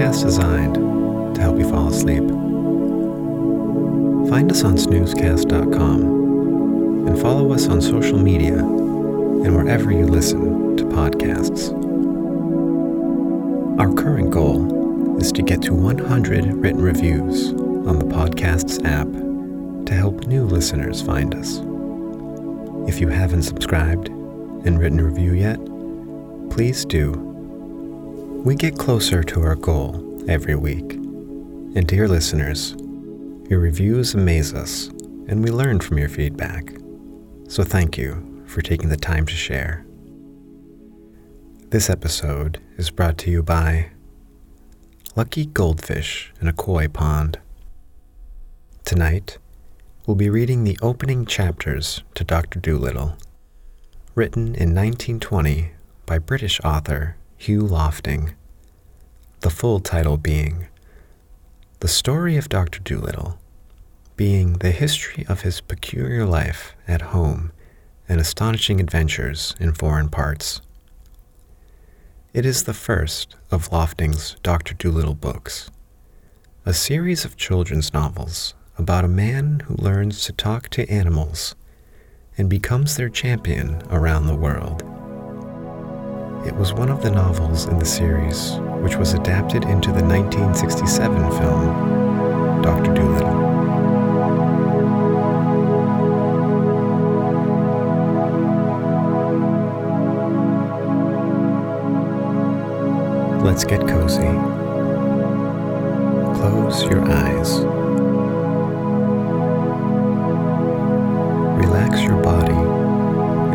Podcast designed to help you fall asleep. Find us on snoozecast.com and follow us on social media and wherever you listen to podcasts. Our current goal is to get to 100 written reviews on the podcast's app to help new listeners find us. If you haven't subscribed and written a review yet, please do. We get closer to our goal every week. And dear listeners, your reviews amaze us, and we learn from your feedback. So thank you for taking the time to share. This episode is brought to you by Lucky Goldfish in a Koi Pond. Tonight, we'll be reading the opening chapters to Dr. Dolittle, written in 1920 by British author Hugh Lofting. The full title being The Story of Dr. Dolittle, being the history of his peculiar life at home and astonishing adventures in foreign parts. It is the first of Lofting's Dr. Dolittle books, a series of children's novels about a man who learns to talk to animals and becomes their champion around the world. It was one of the novels in the series which was adapted into the 1967 film Dr. Dolittle. Let's get cozy. Close your eyes. Relax your body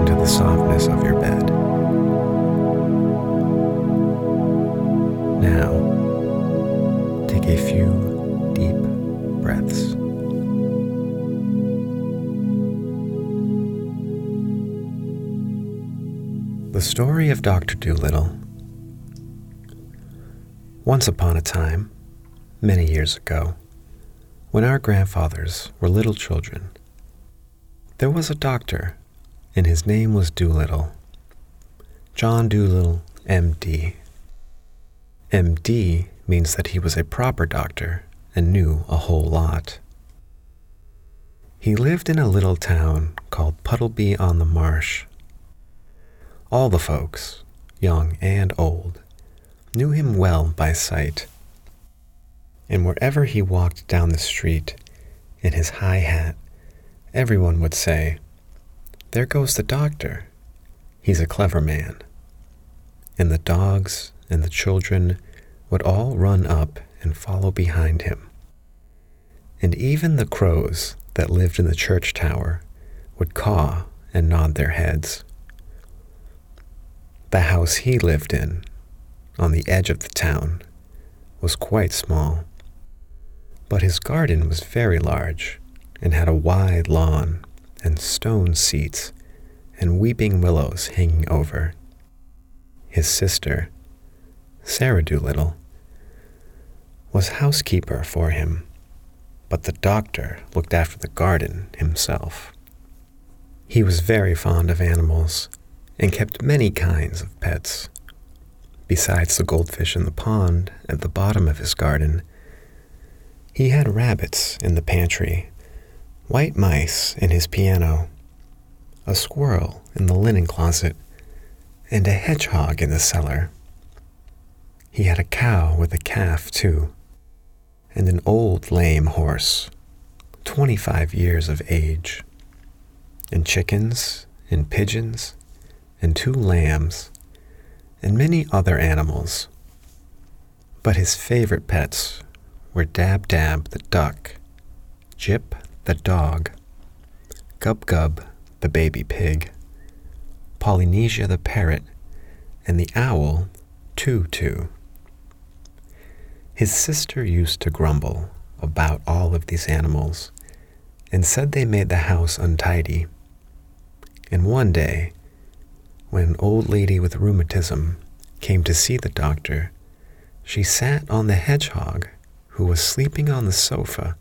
into the softness of your bed. Now, take a few deep breaths. The story of Dr. Dolittle. Once upon a time, many years ago, when our grandfathers were little children, there was a doctor, and his name was Dolittle. John Dolittle, M.D. MD means that he was a proper doctor and knew a whole lot. He lived in a little town called Puddleby on the Marsh. All the folks, young and old, knew him well by sight. And wherever he walked down the street in his high hat, everyone would say, There goes the doctor. He's a clever man. And the dogs and the children would all run up and follow behind him. And even the crows that lived in the church tower would caw and nod their heads. The house he lived in, on the edge of the town, was quite small. But his garden was very large and had a wide lawn and stone seats and weeping willows hanging over. His sister, Sarah Dolittle, was housekeeper for him, but the doctor looked after the garden himself. He was very fond of animals and kept many kinds of pets. Besides the goldfish in the pond at the bottom of his garden, he had rabbits in the pantry, white mice in his piano, a squirrel in the linen closet, and a hedgehog in the cellar. He had a cow with a calf, too, and an old lame horse, 25 years of age, and chickens and pigeons and two lambs and many other animals. But his favorite pets were Dab Dab the duck, Jip the dog, Gub Gub the baby pig, Polynesia the parrot, and the owl, Too Too. His sister used to grumble about all of these animals and said they made the house untidy. And one day, when an old lady with rheumatism came to see the doctor, she sat on the hedgehog who was sleeping on the sofa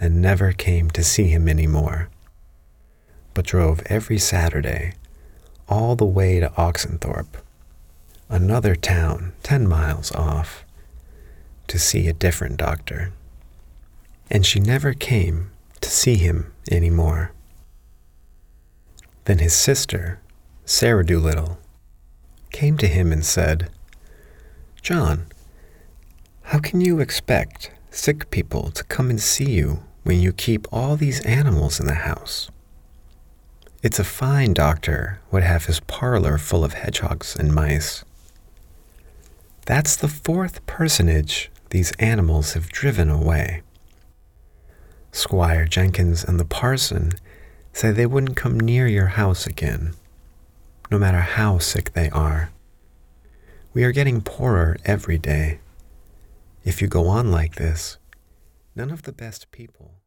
and never came to see him any more, but drove every Saturday all the way to Oxenthorpe, another town ten miles off, to see a different doctor. And she never came to see him any more. Then his sister, Sarah Dolittle, came to him and said, John, how can you expect sick people to come and see you when you keep all these animals in the house? It's a fine doctor would have his parlor full of hedgehogs and mice. That's the fourth personage these animals have driven away. Squire Jenkins and the parson say they wouldn't come near your house again, no matter how sick they are. We are getting poorer every day. If you go on like this, none of the best people.